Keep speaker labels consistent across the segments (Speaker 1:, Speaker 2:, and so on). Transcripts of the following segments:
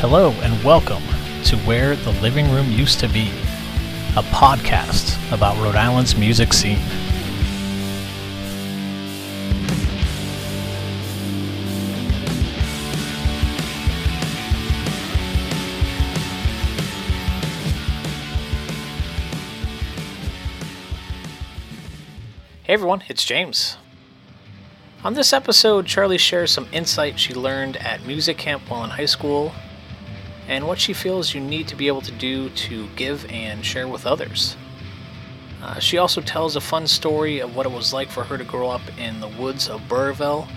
Speaker 1: Hello, and welcome to Where the Living Room Used to Be, a podcast about Rhode Island's music scene. Hey everyone, it's James. On this episode, Charlie shares some insight she learned at music camp while in high school and what she feels you need to be able to do to give and share with others. Uh, she also tells a fun story of what it was like for her to grow up in the woods of Burrillville,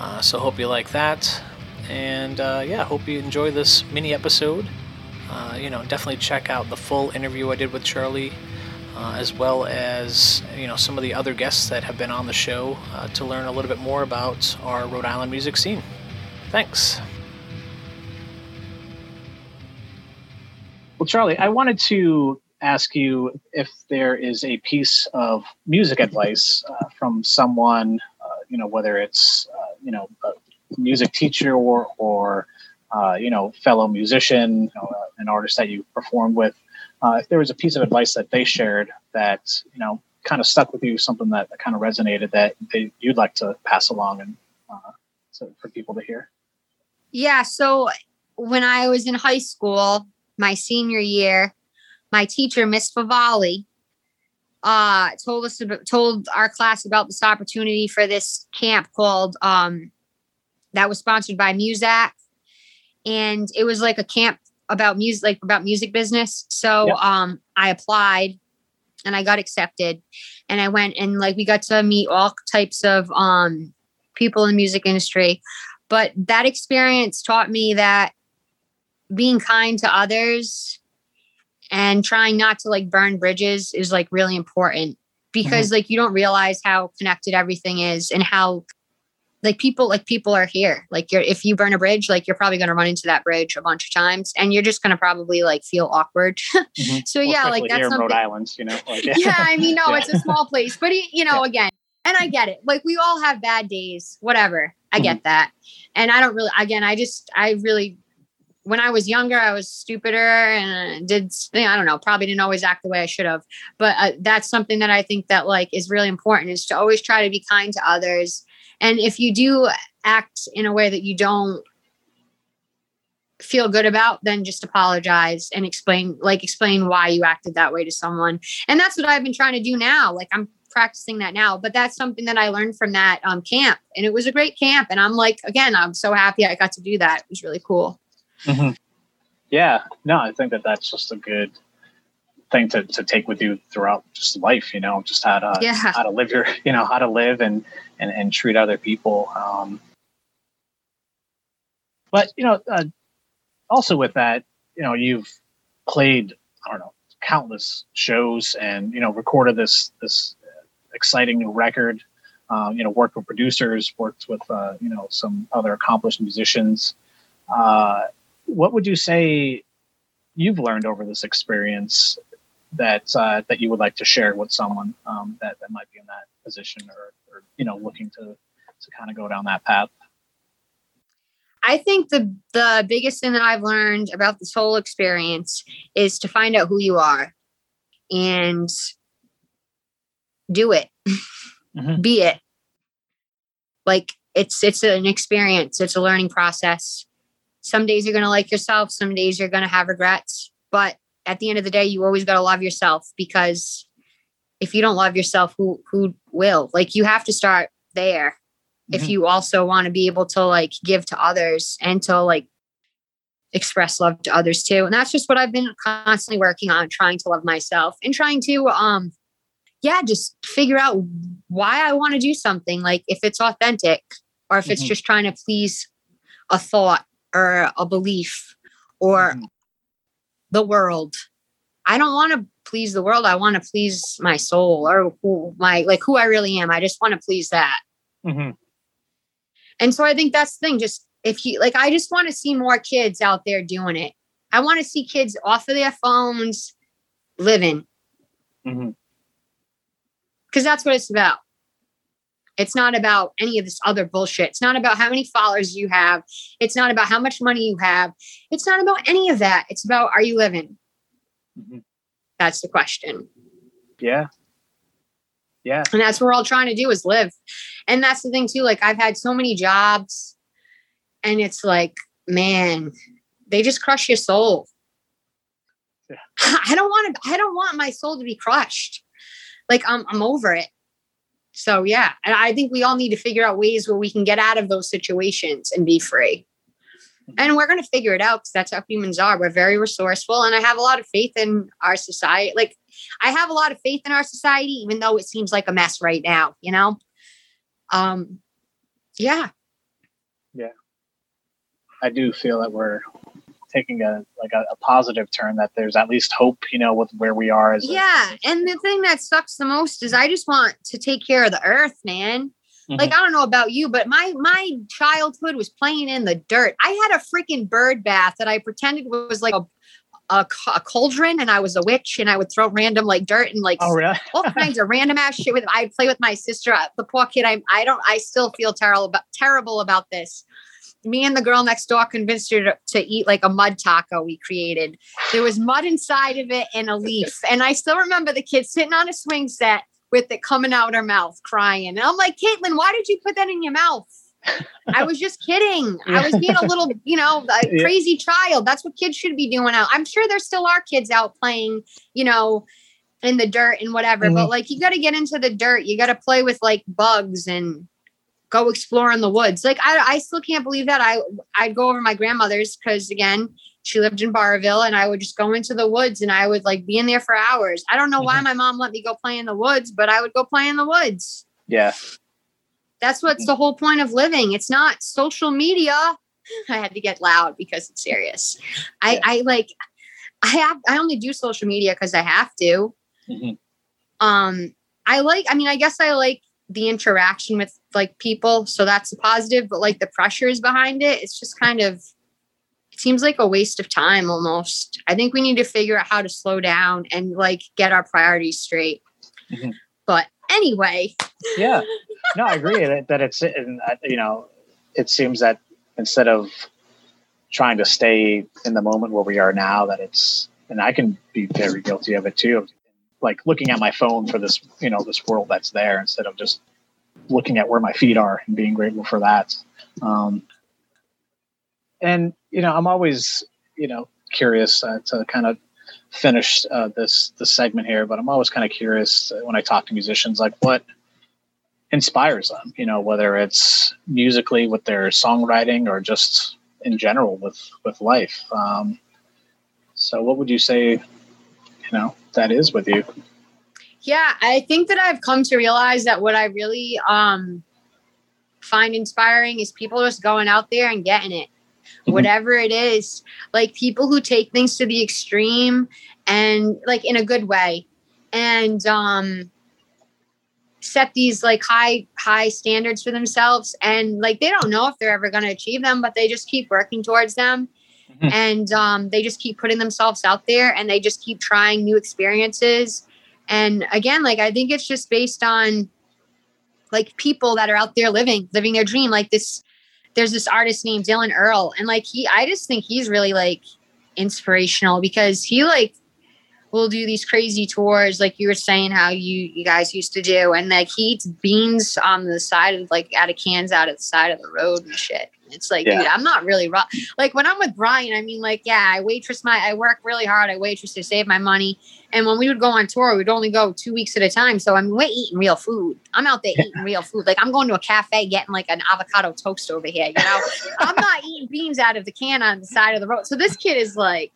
Speaker 1: uh, so hope you like that. And uh, yeah, hope you enjoy this mini episode. Uh, you know, definitely check out the full interview I did with Charlie uh, as well as you know some of the other guests that have been on the show uh, to learn a little bit more about our Rhode Island music scene. Thanks. Charlie, I wanted to ask you if there is a piece of music advice uh, from someone, uh, you know, whether it's uh, you know a music teacher or or uh, you know fellow musician, know, an artist that you performed with uh, if there was a piece of advice that they shared that you know kind of stuck with you, something that, kind of resonated that they, you'd like to pass along and uh, so for people to hear.
Speaker 2: Yeah. So when I was in high school, my senior year, my teacher, Miss Favali, uh, told us about, told our class about this opportunity for this camp called um, that was sponsored by Muzak, and it was like a camp about music like about music business. So yep. um i applied and i got accepted. And i went and like we got to meet all types of um people in the music industry. But that experience taught me that being kind to others and trying not to like burn bridges is like really important because mm-hmm. like you don't realize how connected everything is and how like people like people are here like you're if you burn a bridge like you're probably going to run into that bridge a bunch of times and you're just going to probably like feel awkward mm-hmm. so well, yeah like that's
Speaker 1: here in Rhode Island you know like,
Speaker 2: yeah. yeah I mean no yeah. it's a small place but you know yeah. again and I get it like we all have bad days whatever I mm-hmm. get that and I don't really again I just I really when I was younger, I was stupider and did I don't know, probably didn't always act the way I should have. But uh, that's something that I think that like is really important is to always try to be kind to others and if you do act in a way that you don't feel good about, then just apologize and explain, like, explain why you acted that way to someone. And that's what I've been trying to do now. Like, I'm practicing that now, but that's something that I learned from that um, camp. And it was a great camp. And I'm like, again, I'm so happy I got to do that. It was really cool.
Speaker 1: Mm-hmm. Yeah. No, I think that that's just a good thing to, to take with you throughout just life, you know, just how to, yeah. how to live your, you know, how to live and, and, and treat other people. Um, but, you know, uh, also with that, you know, you've played, I don't know, countless shows and, you know, recorded this, this exciting new record, um, you know, worked with producers, worked with, uh, you know, some other accomplished musicians. Uh, what would you say you've learned over this experience that uh, that you would like to share with someone um, that that might be in that position or, or you know looking to to kind of go down that path?
Speaker 2: I think the the biggest thing that I've learned about this whole experience is to find out who you are and do it. Mm-hmm. Be it. Like it's it's an experience, it's a learning process. Some days you're going to like yourself, some days you're going to have regrets, but at the end of the day, you always got to love yourself because if you don't love yourself, who who will? Like you have to start there. Mm-hmm. If you also want to be able to like give to others and to like express love to others too. And that's just what I've been constantly working on, trying to love myself and trying to um yeah, just figure out why I want to do something. Like if it's authentic or if mm-hmm. it's just trying to please a thought or a belief or mm-hmm the world. I don't want to please the world. I want to please my soul or who my like who I really am. I just want to please that. Mm-hmm. And so I think that's the thing. Just if you like, I just want to see more kids out there doing it. I want to see kids off of their phones living. Because mm-hmm. that's what it's about. It's not about any of this other bullshit. It's not about how many followers you have. It's not about how much money you have. It's not about any of that. It's about are you living?
Speaker 1: Mhm.
Speaker 2: That's the question.
Speaker 1: Yeah. Yeah.
Speaker 2: And that's what we're all trying to do is live. And that's the thing too. Like I've had so many jobs and it's like, man, they just crush your soul.
Speaker 1: Yeah.
Speaker 2: I don't want to, I don't want my soul to be crushed. Like I'm, I'm over it. So yeah. And I think we all need to figure out ways where we can get out of those situations and be free. And we're going to figure it out because that's how humans are. We're very resourceful. And I have a lot of faith in our society. Like I have a lot of faith in our society, even though it seems like a mess right now, you know? Um, yeah. Yeah.
Speaker 1: I do feel that we're taking a like a, a positive turn that there's at least hope, you know, with where we are as a-
Speaker 2: Yeah. And the thing that sucks the most is I just want to take care of the earth, man. Mm-hmm. Like I don't know about you, but my my childhood was playing in the dirt. I had a freaking bird bath that I pretended was like a a, a cauldron, and I was a witch, and I would throw random like dirt and like
Speaker 1: Oh really?
Speaker 2: all kinds of random ass shit with. I'd play with my sister. The poor kid. I I don't. I still feel terrible about terrible about this. Me and the girl next door convinced her to, to eat like a mud taco we created. There was mud inside of it and a leaf, and I still remember the kid sitting on a swing set with it coming out her mouth, crying. And I'm like, Caitlin, why did you put that in your mouth? I was just kidding. I was being a little, you know, a crazy child. That's what kids should be doing out. I'm sure there still are kids out playing, you know, in the dirt and whatever. Mm-hmm. But like, you got to get into the dirt. You got to play with like bugs and go explore in the woods. Like, I, I still can't believe that. I I'd go over my grandmother's because again, she lived in Burrillville, and I would just go into the woods and I would like be in there for hours. I don't know why
Speaker 1: Mhm.
Speaker 2: my mom let me go play in the woods, but I would go play in the woods.
Speaker 1: Yeah.
Speaker 2: That's what's the whole point of living. It's not social media. I had to get loud because it's serious. I,
Speaker 1: Yeah.
Speaker 2: I like I have I only do social media because I have to.
Speaker 1: Mhm.
Speaker 2: Um I like I mean I guess I like the interaction with like people, so that's a positive, but like the pressures behind it, it's just kind of it seems like a waste of time almost. I think we need to figure out how to slow down and like get our priorities straight.
Speaker 1: Mhm.
Speaker 2: But anyway,
Speaker 1: Yeah. No, I agree that, that it's and, uh, you know, it seems that instead of trying to stay in the moment where we are now, that it's and I can be very guilty of it too. Like looking at my phone for this, you know, this world that's there instead of just looking at where my feet are and being grateful for that. Um, and you know, I'm always, you know, curious uh, to kind of finish uh, this this segment here, but I'm always kind of curious uh, when I talk to musicians, like what inspires them. You know, whether it's musically with their songwriting or just in general with with life. Um, so, what would you say? You know, that is with you.
Speaker 2: Yeah, I think that I've come to realize that what I really um find inspiring is people just going out there and getting it.
Speaker 1: Mhm.
Speaker 2: Whatever it is. Like people who take things to the extreme and like in a good way. And um set these like high high standards for themselves and like they don't know if they're ever going to achieve them but they just keep working towards them
Speaker 1: Mhm.
Speaker 2: and um, they just keep putting themselves out there and they just keep trying new experiences. And again like i think it's just based on like people that are out there living living their dream. Like this there's this artist named dylan earl. And like he i just think he's really like inspirational because he like will do these crazy tours like you were saying how you you guys used to do. And like he eats beans on the side of like out of cans out of the side of the road and shit it's like
Speaker 1: Yeah.
Speaker 2: dude i'm not really raw like when i'm with brian i mean like yeah i waitress my i work really hard i waitress to save my money. And when we would go on tour we'd only go two weeks at a time. So i mean we're eating real food. I'm out there eating real food. Like i'm going to a cafe getting like an avocado toast over here you know? I'm not eating beans out of the can on the side of the road. So this kid is like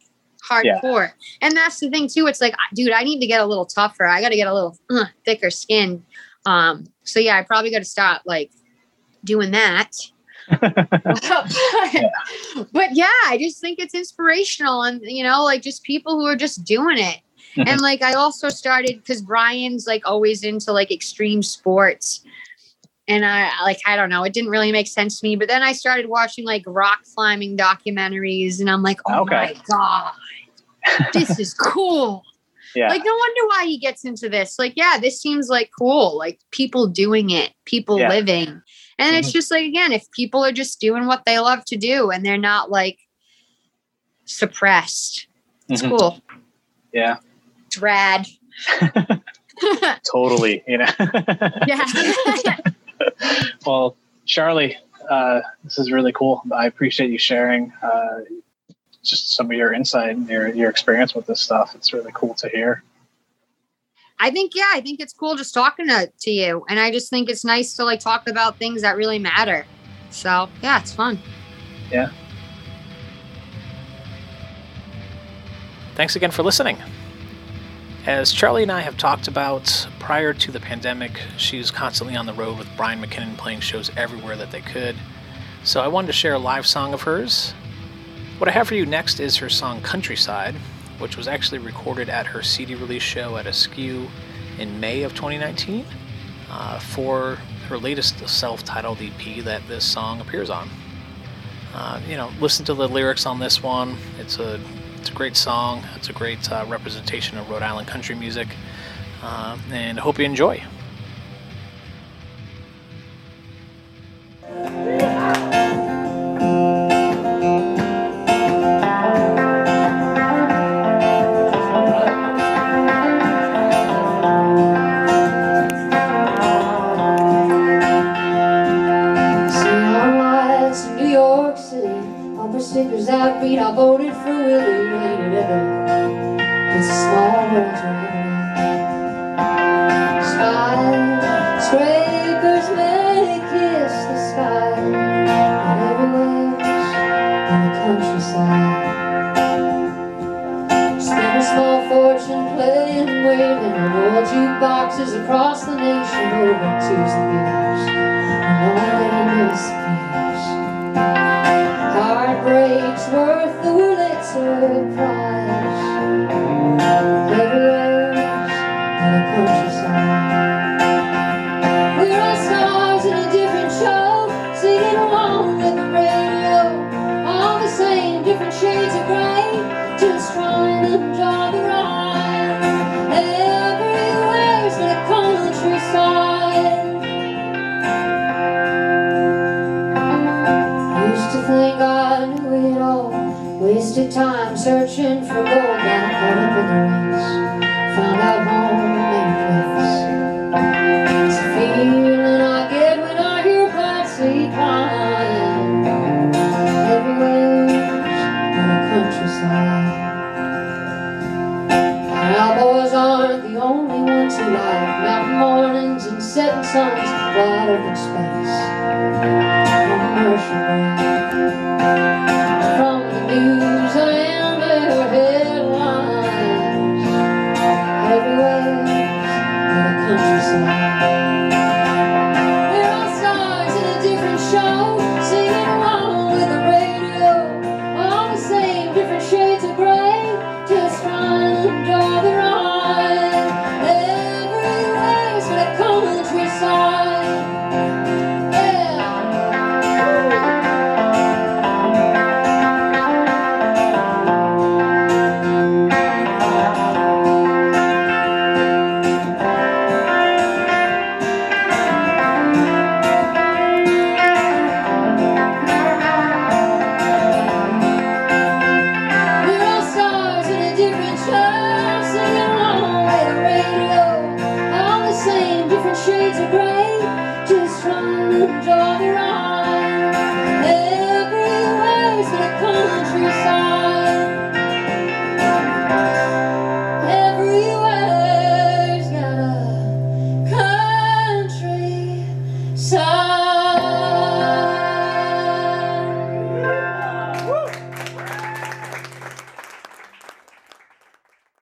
Speaker 1: Yeah.
Speaker 2: hardcore. And that's the thing too. It's like dude i need to get a little tougher. I got to get a little uh, thicker skin. Um so yeah i probably got to start like doing that but, but yeah, I just think it's inspirational and you know, like just people who are just doing it. and like I also started because Brian's like always into like extreme sports. And I like I don't know, it didn't really make sense to me. But then I started watching like rock climbing documentaries, and I'm like, oh
Speaker 1: Okay.
Speaker 2: my god, this is cool.
Speaker 1: Yeah.
Speaker 2: Like, no wonder why he gets into this. Like, yeah, this seems like cool. Like, people doing it, people
Speaker 1: Yeah.
Speaker 2: living. And it's
Speaker 1: Mhm.
Speaker 2: just like, again, if people are just doing what they love to do and they're not like suppressed, it's
Speaker 1: Mhm.
Speaker 2: cool.
Speaker 1: Yeah.
Speaker 2: It's rad.
Speaker 1: Totally. You know.
Speaker 2: yeah.
Speaker 1: well, Charlie, uh, this is really cool. I appreciate you sharing uh, just some of your insight and your your experience with this stuff. It's really cool to hear.
Speaker 2: I think, yeah, I think it's cool just talking to, to you. And I just think it's nice to like talk about things that really matter. So, yeah, it's fun. Yeah.
Speaker 1: Thanks again for listening. As Charlie and I have talked about prior to the pandemic, she's constantly on the road with Brian McKinnon playing shows everywhere that they could. So I wanted to share a live song of hers. What I have for you next is her song Countryside, which was actually recorded at her CD release show at Askew in May of 2019 uh, for her latest self titled EP that this song appears on. Uh, you know, listen to the lyrics on this one. It's a it's a great song. It's a great uh, representation of Rhode Island country music, uh, and I hope you enjoy.
Speaker 3: Across the nation over Tuesday Wasted time searching for gold. Got caught up in the race. shades of gray. Just from the door